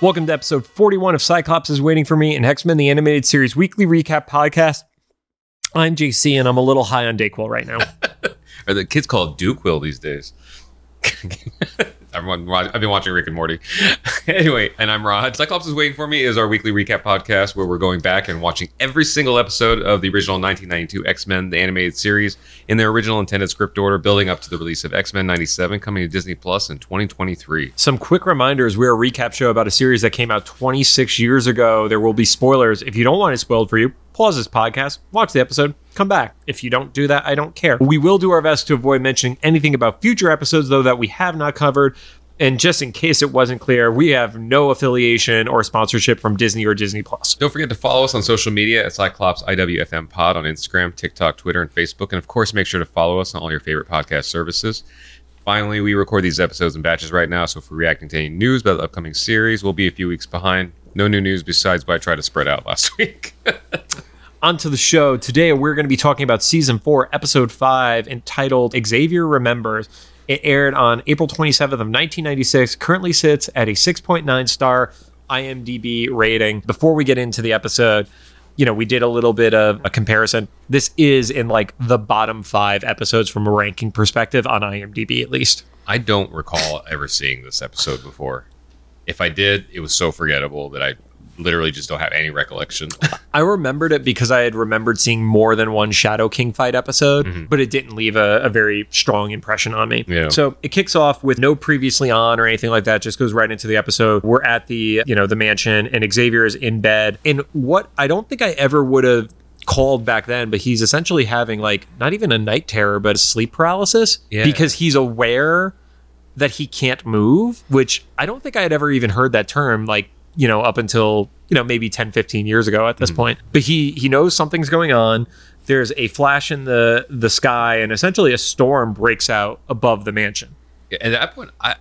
Welcome to episode 41 of Cyclops is Waiting for Me, and X-Men the Animated Series weekly recap podcast. I'm JC, and I'm a little high on Dayquil right now. Or the kids call it Duke Will these days. Everyone, I've been watching Rick and Morty. anyway, and I'm Rod. Cyclops is waiting for me is our weekly recap podcast where we're going back and watching every single episode of the original 1992 X Men the animated series in their original intended script order, building up to the release of X Men '97 coming to Disney Plus in 2023. Some quick reminders we're a recap show about a series that came out 26 years ago. There will be spoilers. If you don't want it spoiled for you, pause this podcast, watch the episode, come back. If you don't do that, I don't care. We will do our best to avoid mentioning anything about future episodes, though, that we have not covered. And just in case it wasn't clear, we have no affiliation or sponsorship from Disney or Disney Plus. Don't forget to follow us on social media at Cyclops IWFM Pod on Instagram, TikTok, Twitter, and Facebook. And of course, make sure to follow us on all your favorite podcast services. Finally, we record these episodes in batches right now, so if we're reacting to any news about the upcoming series, we'll be a few weeks behind. No new news besides what I tried to spread out last week. onto the show. Today we're going to be talking about season four, episode five, entitled Xavier Remembers. It aired on April 27th of 1996. Currently sits at a 6.9 star IMDb rating. Before we get into the episode, you know, we did a little bit of a comparison. This is in like the bottom five episodes from a ranking perspective on IMDb, at least. I don't recall ever seeing this episode before. If I did, it was so forgettable that I literally just don't have any recollection. I remembered it because I had remembered seeing more than one Shadow King fight episode, mm-hmm. but it didn't leave a, a very strong impression on me. Yeah. So it kicks off with no previously on or anything like that. Just goes right into the episode. We're at the you know the mansion, and Xavier is in bed. And what I don't think I ever would have called back then, but he's essentially having like not even a night terror, but a sleep paralysis Yeah. because he's aware that he can't move, which I don't think I had ever even heard that term like, you know, up until, you know, maybe 10, 15 years ago at this mm-hmm. point. But he he knows something's going on. There's a flash in the the sky and essentially a storm breaks out above the mansion. At that point, I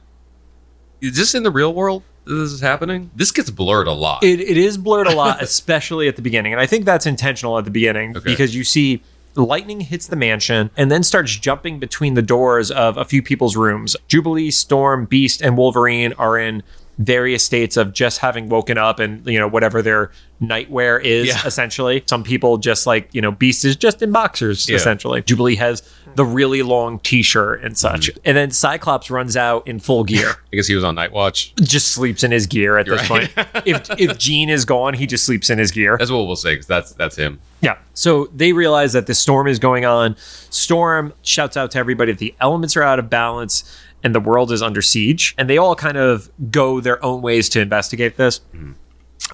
is this in the real world? This is happening. This gets blurred a lot. It, it is blurred a lot, especially at the beginning. And I think that's intentional at the beginning Okay. because you see lightning hits the mansion and then starts jumping between the doors of a few people's rooms. Jubilee, Storm, Beast, and Wolverine are in various states of just having woken up and you know whatever their nightwear is Yeah. essentially some people just like you know beast is just in boxers Yeah. essentially jubilee has the really long t-shirt and such Mm-hmm. and then cyclops runs out in full gear I guess he was on Night Watch. just sleeps in his gear at this right. point. if if Jean is gone, he just sleeps in his gear. That's what we'll say because that's that's him. Yeah. So they realize that the storm is going on. Storm shouts out to everybody that the elements are out of balance and the world is under siege. And they all kind of go their own ways to investigate this.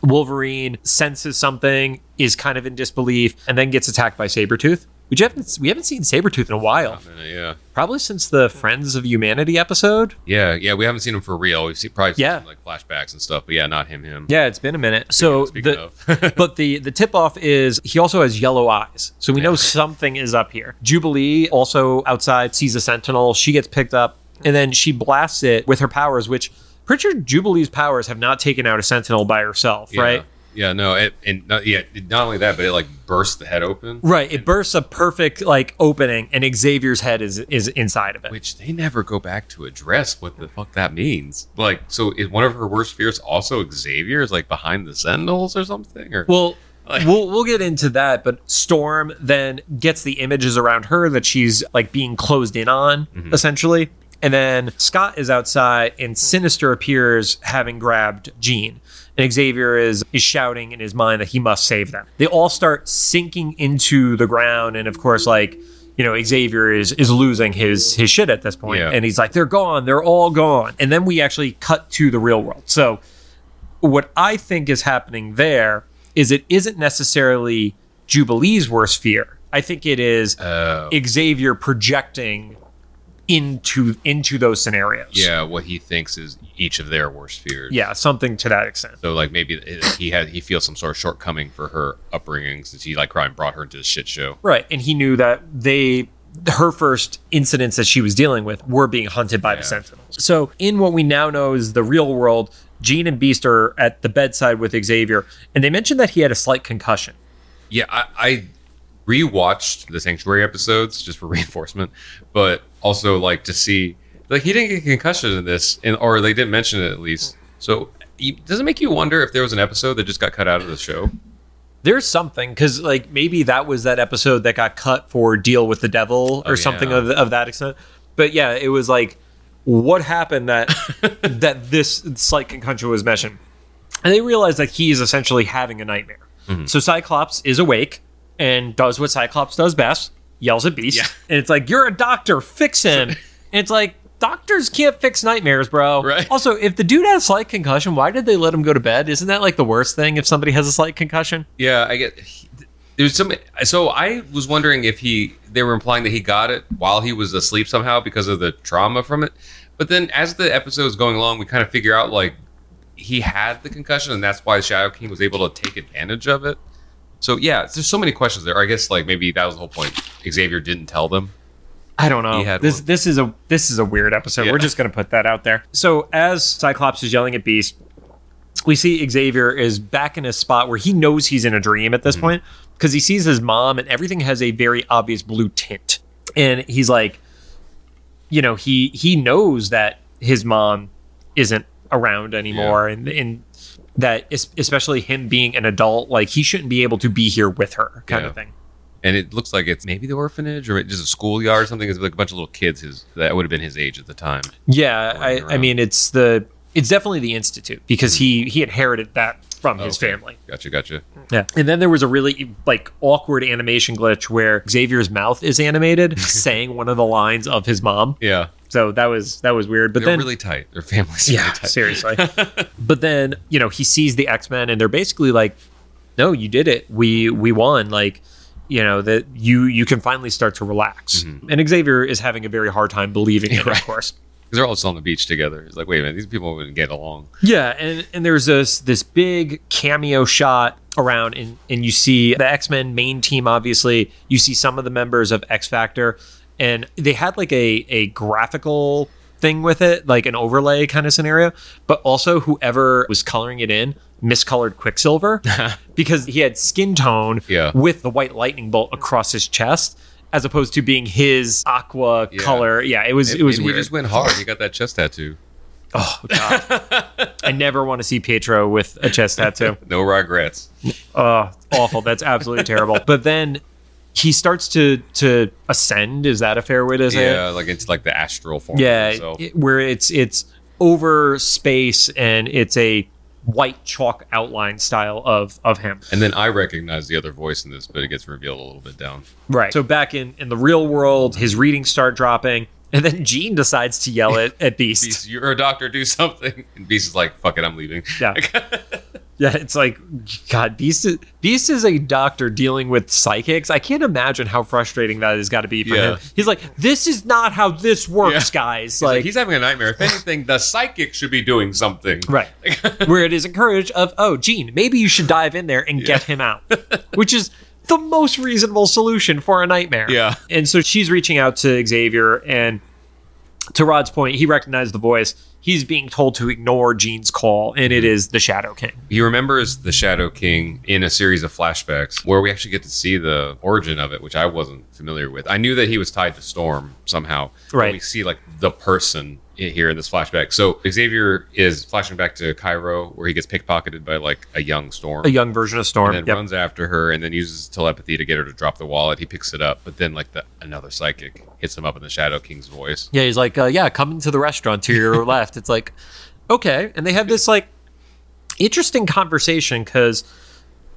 Wolverine senses something, is kind of in disbelief, and then gets attacked by Sabretooth. Which haven't we haven't seen Sabretooth in a while. Uh, yeah, Probably since the Friends of Humanity episode. yeah, yeah. We haven't seen him for real. We've seen probably Yeah. some, like flashbacks and stuff, but yeah, not him. Him. Yeah, it's been a minute. So speaking the but the the tip off is he also has yellow eyes, so we know something is up here. Jubilee also outside sees a sentinel. She gets picked up, and then she blasts it with her powers, which Pritchard Jubilee's powers have not taken out a sentinel by herself, Yeah. right? Yeah, no, it, and not, yeah, not only that, but it like bursts the head open, Right. It bursts a perfect like opening, and Xavier's head is is inside of it. which they never go back to address what the fuck that means. Like, so is one of her worst fears also Xavier is like behind the Sentinels or something? Or Well, we'll we'll get into that, but Storm then gets the images around her that she's like being closed in on, mm-hmm. essentially. And then Scott is outside, and Sinister appears, having grabbed Jean. And Xavier is is shouting in his mind that he must save them. They all start sinking into the ground, and of course, like you know, Xavier is is losing his his shit at this point, Yeah. and he's like, "They're gone, they're all gone." And then we actually cut to the real world. So what I think is happening there is it isn't necessarily Jubilee's worst fear. I think it is Oh. Xavier projecting into into those scenarios. yeah, what he thinks is each of their worst fears. Yeah, something to that extent. So like maybe he had he feels some sort of shortcoming for her upbringing since he like crime brought her into this shit show. Right. And he knew that they her first incidents that she was dealing with were being hunted by the Sentinels. So in what we now know is the real world, Jean and Beast are at the bedside with Xavier, and they mentioned that he had a slight concussion. Yeah, I, I rewatched the Sanctuary episodes just for reinforcement, but also like to see like he didn't get concussion in this, and or they didn't mention it at least. So does it make you wonder if there was an episode that just got cut out of the show? There's something because like maybe that was that episode that got cut for deal with the devil or Oh, something yeah. of, of that extent. But yeah, it was like what happened that that this slight concussion was mentioned, and they realized that he is essentially having a nightmare. Mm-hmm. So Cyclops is awake and does what Cyclops does best: yells at Beast, Yeah. and it's like, "You're a doctor, fix him." and it's like. Doctors can't fix nightmares, bro. Right. Also, if the dude had a slight concussion, why did they let him go to bed? Isn't that like the worst thing if somebody has a slight concussion? Yeah, I get. he- There's some. So I was wondering if he. They were implying that he got it while he was asleep somehow because of the trauma from it. But then, as the episode is going along, we kind of figure out like he had the concussion, and that's why Shadow King was able to take advantage of it. So yeah, there's so many questions there. I guess like maybe that was the whole point. Xavier didn't tell them. I don't know. This one. this is a this is a weird episode. Yeah. We're just gonna put that out there. So as Cyclops is yelling at Beast, we see Xavier is back in a spot where he knows he's in a dream at this Mm-hmm. point because he sees his mom and everything has a very obvious blue tint, and he's like, you know, he he knows that his mom isn't around anymore, and and that especially him being an adult, like he shouldn't be able to be here with her, kind Yeah. of thing. And it looks like it's maybe the orphanage or just a schoolyard or something. It's like a bunch of little kids his, that would have been his age at the time. Yeah, I, I mean it's the it's definitely the institute because he hmm. he inherited that from oh, his Okay. family. Gotcha, gotcha. Yeah, and then there was a really like awkward animation glitch where Xavier's mouth is animated, saying one of the lines of his mom. Yeah, So that was that was weird. But they're then really tight. Their families. yeah, really tight. seriously. but then you know he sees the X Men and they're basically like, "No, you did it. We we won." Like. You know that you you can finally start to relax, and Xavier is having a very hard time believing it, Mm-hmm. Right. of course. because they're all just on the beach together. It's like, wait a minute, these people wouldn't get along. Yeah, and and there's this this big cameo shot around, and and you see the X Men main team. Obviously, you see some of the members of X Factor, and they had like a a graphical thing with it, like an overlay kind of scenario. But also, whoever was coloring it in miscolored Quicksilver because he had skin tone Yeah. with the white lightning bolt across his chest. As opposed to being his aqua Yeah. color, yeah, it was it was weird. He just went hard. He got that chest tattoo. Oh god, I never want to see Pietro with a chest tattoo. No regrets. Oh, awful. That's absolutely terrible. But then he starts to to ascend. Is that a fair way to say Yeah, it? like it's like the astral form. Yeah, it- where it's it's over space and it's a white chalk outline style of of him. and then I recognize the other voice in this, but it gets revealed a little bit down. Right. So back in in the real world, his readings start dropping, and then Jean decides to yell at at Beast. Beast, you're a doctor. Do something. And Beast is like, "Fuck it, I'm leaving." Yeah. Yeah, it's like God. Beast is, Beast is a doctor dealing with psychics. I can't imagine how frustrating that has got to be for Yeah. him. He's like, "This is not how this works, Yeah. guys." He's like, Like, he's having a nightmare. If anything, the psychic should be doing something. right, where it is encouraged of, "Oh, Jean, maybe you should dive in there and get him out," which is the most reasonable solution for a nightmare. Yeah. and so she's reaching out to Xavier, and to Rod's point, he recognized the voice. He's being told to ignore Jean's call, and it mm-hmm. is the Shadow King. He remembers the Shadow King in a series of flashbacks where we actually get to see the origin of it, which I wasn't familiar with. I knew that he was tied to Storm somehow. Right. We see like the person here in this flashback. So Xavier is flashing back to Cairo where he gets pickpocketed by like a young Storm. A young version of Storm. and then Yep. runs after her and then uses telepathy to get her to drop the wallet. He picks it up, but then like the another psychic hits him up in the Shadow King's voice. Yeah, he's like, uh, yeah, come into the restaurant to your left. It's like, okay. And they have this like interesting conversation because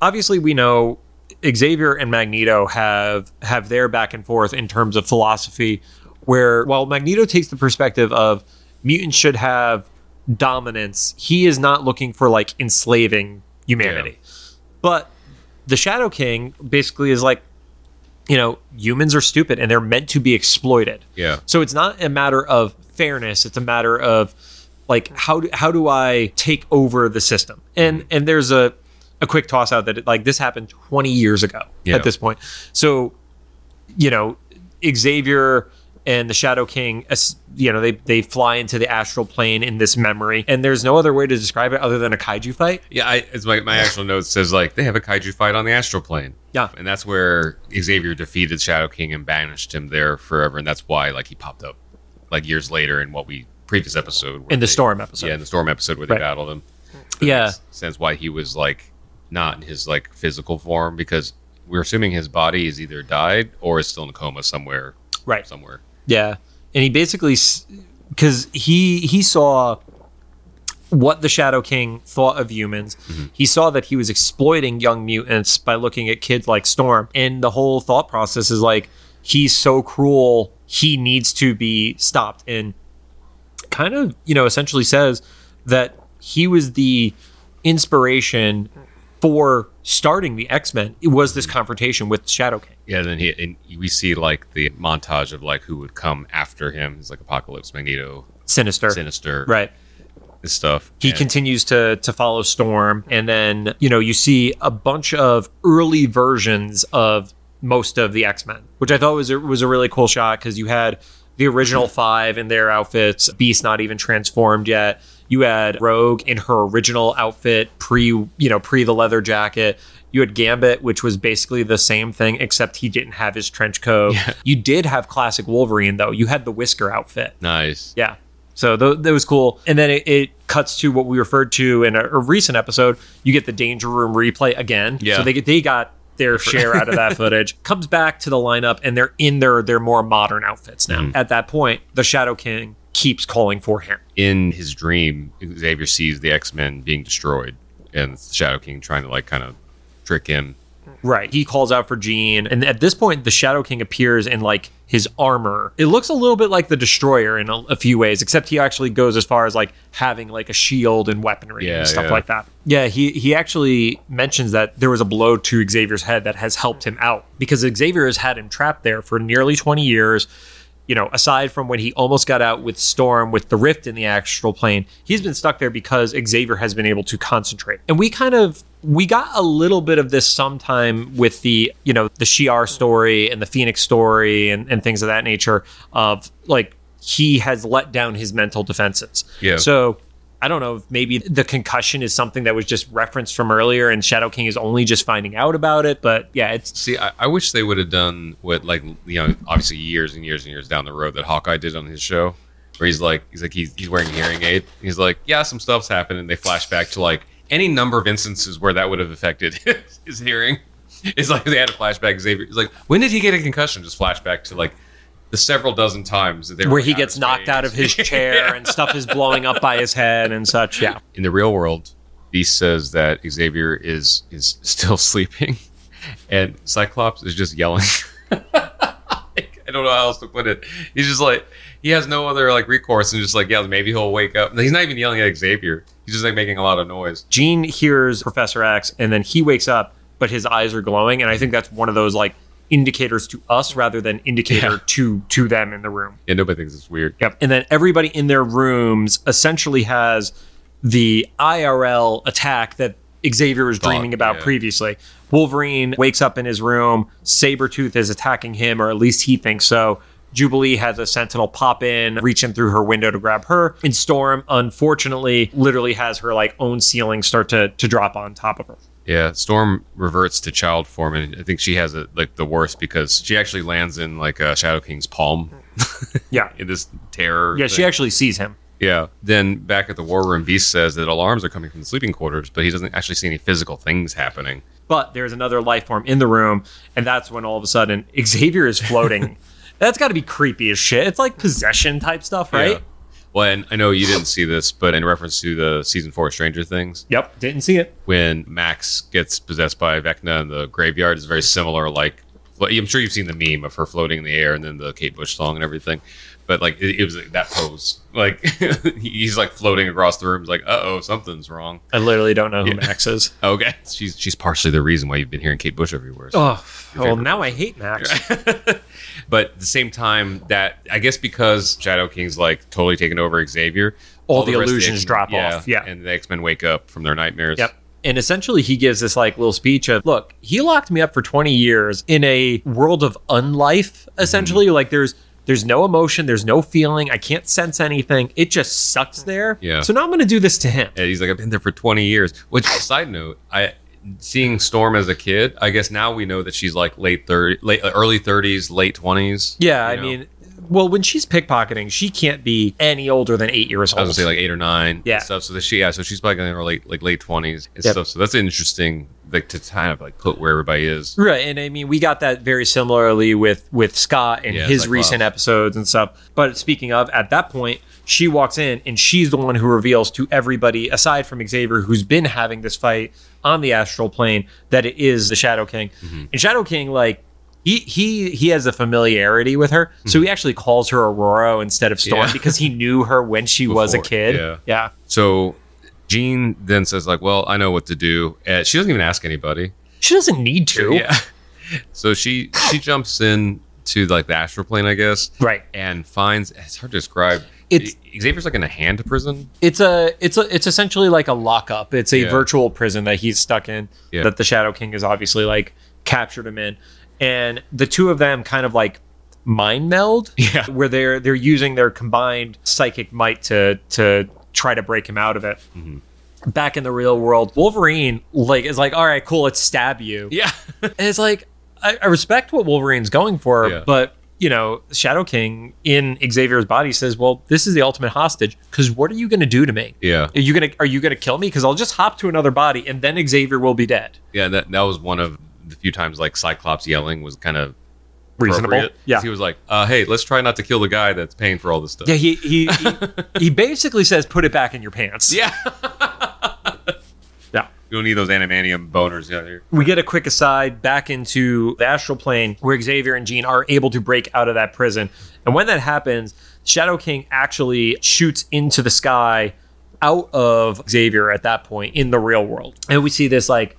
obviously we know Xavier and Magneto have have their back and forth in terms of philosophy, where while Magneto takes the perspective of mutants should have dominance, he is not looking for like enslaving humanity. But the Shadow King basically is like, you know, humans are stupid and they're meant to be exploited. Yeah. So it's not a matter of fairness; it's a matter of like how do, how do I take over the system? And mm-hmm. and there's a a quick toss out that it, like this happened 20 years ago Yeah. at this point. So you know, Xavier and the Shadow King, you know, they they fly into the astral plane in this memory, and there's no other way to describe it other than a kaiju fight. Yeah, I, it's my, my actual note says like they have a kaiju fight on the astral plane. Yeah. and that's where Xavier defeated Shadow King and banished him there forever, and that's why like he popped up like years later in what we previous episode In the they- Storm episode. Yeah, in the storm episode where they Right. battled him. That Yeah. sense why he was like not in his like physical form because we're assuming his body is either died or is still in a coma somewhere. Right. Somewhere. Yeah, and he basically because he he saw what the Shadow King thought of humans. Mm-hmm. He saw that he was exploiting young mutants by looking at kids like Storm, and the whole thought process is like he's so cruel. He needs to be stopped, and kind of you know essentially says that he was the inspiration for starting the X Men. It was this mm-hmm. confrontation with Shadow King. Yeah, then he and we see like the montage of like who would come after him. It's like Apocalypse, Magneto, Sinister, Sinister, right? and stuff. he And- continues to to follow Storm, and then you know you see a bunch of early versions of most of the X Men, which I thought was a, was a really cool shot because you had the original mm-hmm. five in their outfits, Beast not even transformed yet. You had Rogue in her original outfit, pre you know pre the leather jacket. You had Gambit, which was basically the same thing, except he didn't have his trench coat. You did have classic Wolverine though. You had the whisker outfit. nice. Yeah. So th- that was cool. And then it, it cuts to what we referred to in a, a recent episode. You get the Danger Room replay again. Yeah. So they they got their share out of that footage. Comes back to the lineup and they're in their their more modern outfits now. Mm. At that point, the Shadow King keeps calling for him. In his dream, Xavier sees the X Men being destroyed, and the Shadow King trying to like kind of trick him. Right. He calls out for Jean. And at this point, the Shadow King appears in like his armor. It looks a little bit like the Destroyer in a, a few ways, except he actually goes as far as like having like a shield and weaponry Yeah, and stuff yeah. like that. Yeah, he, he actually mentions that there was a blow to Xavier's head that has helped him out because Xavier has had him trapped there for nearly 20 years. You know, aside from when he almost got out with Storm with the rift in the astral plane, he's been stuck there because Xavier has been able to concentrate. And we kind of we got a little bit of this sometime with the you know the Shi'ar story and the Phoenix story and, and things of that nature of like he has let down his mental defenses. Yeah. So I don't know if maybe the concussion is something that was just referenced from earlier and Shadow King is only just finding out about it. But yeah, it's See, I, I wish they would have done what, like, you know, obviously years and years and years down the road that Hawkeye did on his show, where he's like, he's like, he's, he's wearing a hearing aid. He's like, yeah, some stuff's happened, and they flash back to like any number of instances where that would have affected his hearing. It's like they had a flashback. Xavier, he's like, when did he get a concussion? Just flashback to like the several dozen times that they where in he gets knocked out of his chair Yeah. and stuff is blowing up by his head and such. Yeah. in the real world, Beast says that Xavier is is still sleeping, and Cyclops is just yelling. I don't know how else to put it. He's just like he has no other like recourse, and just like yeah, maybe he'll wake up. He's not even yelling at Xavier. He's just like making a lot of noise. Jean hears Professor X and then he wakes up, but his eyes are glowing. And I think that's one of those like indicators to us rather than indicator Yeah. to to them in the room. Yeah, nobody thinks it's weird. Yep. And then everybody in their rooms essentially has the IRL attack that Xavier was Thought, dreaming about yeah. previously. Wolverine wakes up in his room, Sabretooth is attacking him, or at least he thinks so. Jubilee has a sentinel pop in, reach in through her window to grab her. And Storm, unfortunately, literally has her like own ceiling start to, to drop on top of her. Yeah, Storm reverts to child form, and I think she has it like the worst because she actually lands in like uh, Shadow King's palm Yeah. in this terror. Yeah, she actually sees him. Yeah. Then back at the war room, Beast says that alarms are coming from the sleeping quarters, but he doesn't actually see any physical things happening. but there's another life form in the room, and that's when all of a sudden Xavier is floating. that's got to be creepy as shit. It's like possession type stuff, right? Yeah. Well, and I know you didn't see this, but in reference to the season four Stranger Things, Yep, didn't see it. when Max gets possessed by Vecna in the graveyard, is very similar. Like, I'm sure you've seen the meme of her floating in the air and then the Kate Bush song and everything. But like, it, it was like, that pose. Like, he's like floating across the room. He's like, uh oh, something's wrong. I literally don't know who Yeah. Max is. Okay, she's she's partially the reason why you've been hearing Kate Bush everywhere. so- Oh, well, now I hate Max. but at the same time, that I guess because Shadow King's like totally taken over Xavier, All the rest of illusions drop off, yeah. and the X Men wake up from their nightmares. Yep. And essentially, he gives this like little speech of, "Look, he locked me up for 20 years in a world of unlife. Essentially, like there's there's no emotion, there's no feeling, I can't sense anything. It just sucks there. Yeah. So now I'm going to do this to him. And he's like, I've been there for 20 years. Which, side note, I seeing Storm as a kid, I guess now we know that she's like late 30, late uh, early 30s, late 20s. Yeah, I know? mean, well, when she's pickpocketing, she can't be any older than eight years old. I was gonna say like eight or nine. Yeah. And stuff. So that she, yeah. So she's probably in her late, like late twenties and Yep. stuff. So that's interesting, like to kind of like put where everybody is. Right, and I mean we got that very similarly with with Scott and Yeah, his Cyclops. recent episodes and stuff. But speaking of, at that point, she walks in and she's the one who reveals to everybody, aside from Xavier, who's been having this fight on the astral plane, that it is the Shadow King. Mm-hmm. And Shadow King, like. He, he he has a familiarity with her, so he actually calls her Aurora instead of Storm Mm-hmm. Yeah. because he knew her when she was a kid. yeah. yeah. So Jean then says like, "Well, I know what to do." And she doesn't even ask anybody. She doesn't need to. Yeah. So she she jumps in to like the astral plane, I guess, Right. and finds it's hard to describe. It's- Xavier's like in a hand prison. It's a it's a it's essentially like a lockup. It's a Yeah. virtual prison that he's stuck in Yeah. that the Shadow King has obviously like captured him in. And the two of them kind of like mind meld Yeah. where they're they're using their combined psychic might to to try to break him out of it. Mm-hmm. Back in the real world, Wolverine like is like, all right, cool, let's stab you. Yeah. And it's like I, I respect what Wolverine's going for, Yeah. but you know, Shadow King in Xavier's body says, "Well, this is the ultimate hostage. Because what are you going to do to me? yeah. Are you gonna Are you gonna kill me? Because I'll just hop to another body, and then Xavier will be dead. Yeah. That that was one of the few times like Cyclops yelling was kind of Reasonable. Yeah. He was like, uh, "Hey, let's try not to kill the guy that's paying for all this stuff." Yeah. He he he, he basically says, "Put it back in your pants." Yeah. Yeah. You don't need those adamantium boners out here. We get a quick aside back into the astral plane where Xavier and Jean are able to break out of that prison. And when that happens, Shadow King actually shoots into the sky out of Xavier at that point in the real world. And we see this like,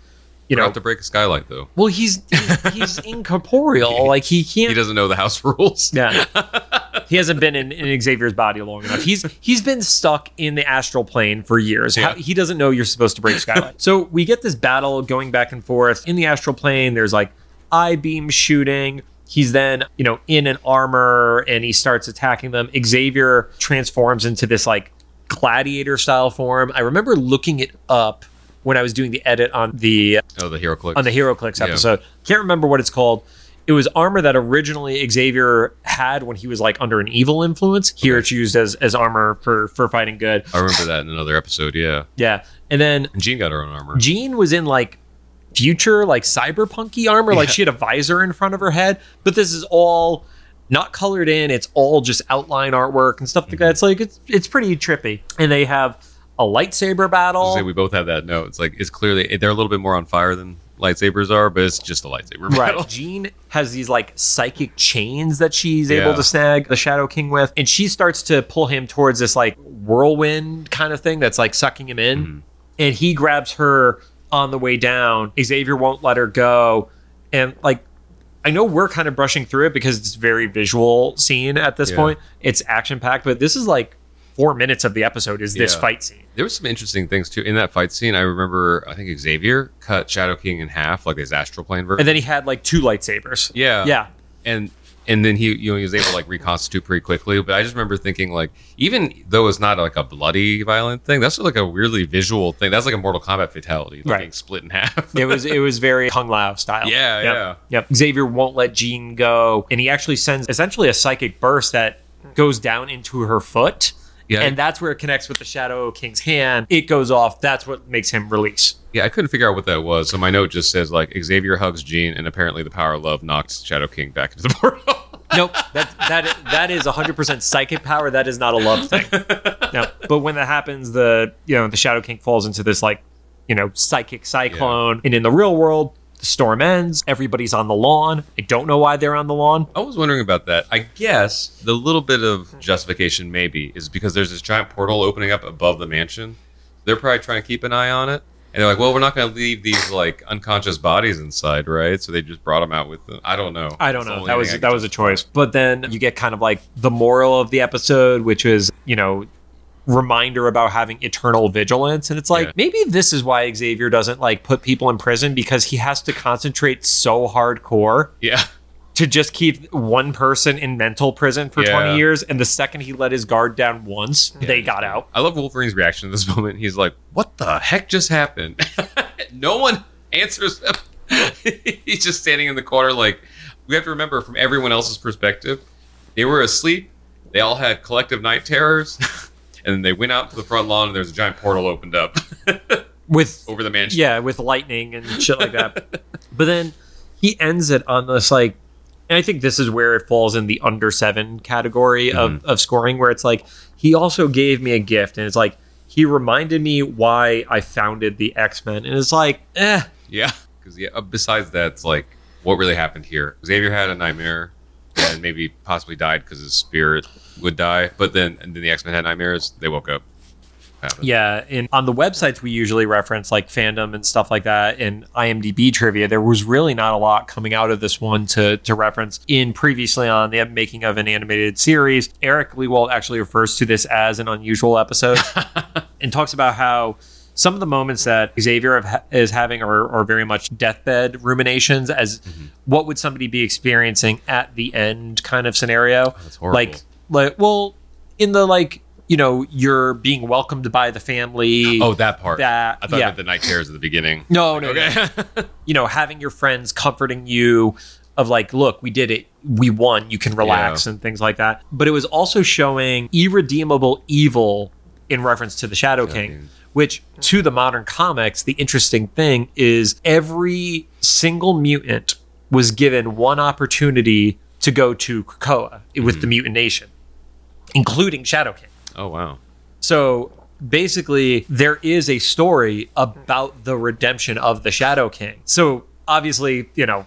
you know, have to break a skylight though. well he's he's, he's incorporeal. Like he can't He doesn't know the house rules. Yeah. he hasn't been in, in Xavier's body long enough. He's he's been stuck in the astral plane for years. How- Yeah. he doesn't know you're supposed to break skylight. so we get this battle going back and forth in the astral plane. There's like eye beam shooting. He's then, you know, in an armor and he starts attacking them. Xavier transforms into this like gladiator style form. I remember looking it up when I was doing the edit on the Oh, the HeroClix. on the HeroClix episode. Can't remember what it's called. It was armor that originally Xavier had when he was like under an evil influence. Here it's used as as armor for for fighting good. I remember that in another episode. Yeah. Yeah, and then And Jean got her own armor. Jean was in like future like cyberpunky armor. Like she had a visor in front of her head, but this is all not colored in. It's all just outline artwork and stuff like Mm-hmm. that. It's like it's it's pretty trippy. And they have a lightsaber battle. We both have that note. It's like it's clearly they're a little bit more on fire than lightsabers are, but it's just a lightsaber battle. Right. Jean has these like psychic chains that she's able to snag the Shadow King with, and she starts to pull him towards this like whirlwind kind of thing that's like sucking him in. Mm-hmm. And he grabs her on the way down. Xavier won't let her go. And like I know we're kind of brushing through it because it's very visual scene at this Yeah. point. It's action packed, but this is like four minutes of the episode is this Yeah. fight scene. There was some interesting things too in that fight scene. I remember I think Xavier cut Shadow King in half, like his astral plane version. And then he had like two lightsabers. yeah, Yeah. and and then he you know he was able to like reconstitute pretty quickly. But I just remember thinking like even though it's not like a bloody violent thing, that's like a weirdly visual thing. That's like a Mortal Kombat fatality, like Right. getting split in half. It was it was very Kung Lao style. Yeah, Yep. yeah. Yep. Xavier won't let Jean go, and he actually sends essentially a psychic burst that goes down into her foot. Yeah. And that's where it connects with the Shadow King's hand. It goes off. That's what makes him release. Yeah, I couldn't figure out what that was. So my note just says like Xavier hugs Jean, and apparently the power of love knocks Shadow King back into the portal. Nope. That that that is 100% psychic power. That is not a love thing. No. But when that happens, the you know the Shadow King falls into this like you know psychic cyclone, and in the real world, the storm ends. Everybody's on the lawn. I don't know why they're on the lawn. I was wondering about that. I guess the little bit of justification maybe is because there's this giant portal opening up above the mansion. They're probably trying to keep an eye on it. And they're like, well, we're not going to leave these like unconscious bodies inside, right? So they just brought them out with them. I don't know. I don't That's know. That was that was a choice. But then you get kind of like the moral of the episode, which is you know reminder about having eternal vigilance and it's like Yeah. maybe this is why Xavier doesn't like put people in prison because he has to concentrate so hardcore Yeah. to just keep one person in mental prison for Yeah. 20 years and the second he let his guard down once they got out I love Wolverine's reaction to this moment. He's like, what the heck just happened? no one answers him. He's just standing in the corner like, we have to remember from everyone else's perspective, they were asleep. They all had collective night terrors, and then they went out to the front lawn, and there's a giant portal opened up with over the mansion. yeah, with lightning and shit like that. but then he ends it on this like, and I think this is where it falls in the under seven category of of scoring, where it's like he also gave me a gift, and it's like he reminded me why I founded the X Men, and it's like, eh, Yeah, because yeah. Besides that, it's like what really happened here. Xavier had a nightmare and maybe possibly died because his spirit would die. But then, and then the X Men had nightmares. They woke up. Happened. Yeah, and on the websites we usually reference like fandom and stuff like that and IMDb trivia, there was really not a lot coming out of this one to to reference. In previously on the making of an animated series, Eric Lewald actually refers to this as an unusual episode and talks about how some of the moments that Xavier is having are, are very much deathbed ruminations as mm-hmm. what would somebody be experiencing at the end kind of scenario. Oh, that's horrible. Like like well in the like you know you're being welcomed by the family Oh, that part. that I thought yeah the night terrors at the beginning. no no, no. Okay. you know having your friends comforting you of like look we did it we won you can relax and things like that but it was also showing irredeemable evil in reference to the shadow king King. Which to the modern comics the interesting thing is every single mutant was given one opportunity to go to Krakoa with the hmm. mutant nation including shadow king oh wow. so basically, there is a story about the redemption of the Shadow King. So obviously, you know,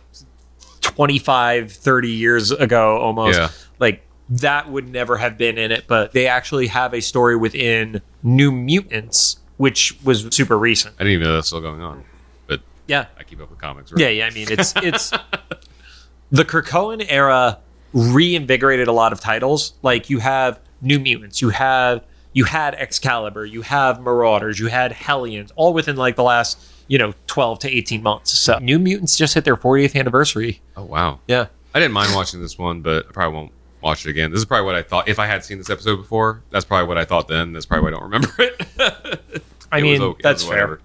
25, 30 years ago almost, Yeah. like that would never have been in it, but they actually have a story within New Mutants, which was super recent. I didn't even know that's still going on. But Yeah. I keep up with comics. Right? Yeah, yeah. I mean, it's it's the Krakoan era reinvigorated a lot of titles. Like you have New Mutants, you have you had Excalibur, you have Marauders, you had Hellions, all within like the last you know twelve to eighteen months. So New Mutants just hit their 40th anniversary. Oh wow. Yeah, I didn't mind watching this one, but I probably won't watch it again. This is probably what I thought. If I had seen this episode before, that's probably what I thought then. That's probably why I don't remember it. I It was mean okay- that's fair.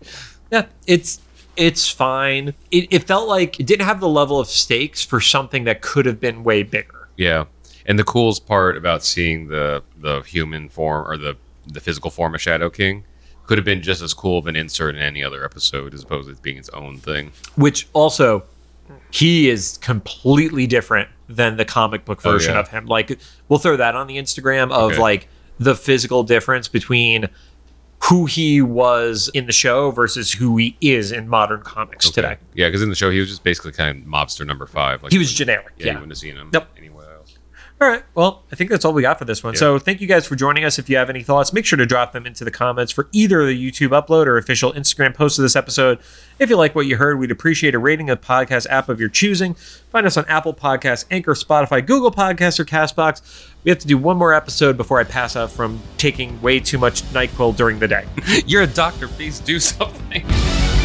Yeah, it's it's fine. It, it felt like it didn't have the level of stakes for something that could have been way bigger. Yeah, and the coolest part about seeing the the human form or the the physical form of Shadow King could have been just as cool of an insert in any other episode as opposed to being its own thing. which also he is completely different than the comic book Oh, version yeah. of him. Like we'll throw that on the Instagram of Okay. like the physical difference between who he was in the show versus who he is in modern comics today. Yeah, because in the show he was just basically kind of mobster number five. Like He was generic. Yeah, Yeah. you wouldn't have seen him Yep. anywhere. All right. Well, I think that's all we got for this one. Yeah. So thank you guys for joining us. If you have any thoughts, make sure to drop them into the comments for either the YouTube upload or official Instagram post of this episode. If you like what you heard, we'd appreciate a rating of the podcast app of your choosing. Find us on Apple Podcasts, Anchor, Spotify, Google Podcasts, or Castbox. We have to do one more episode before I pass out from taking way too much NyQuil during the day. You're a doctor. Please do something.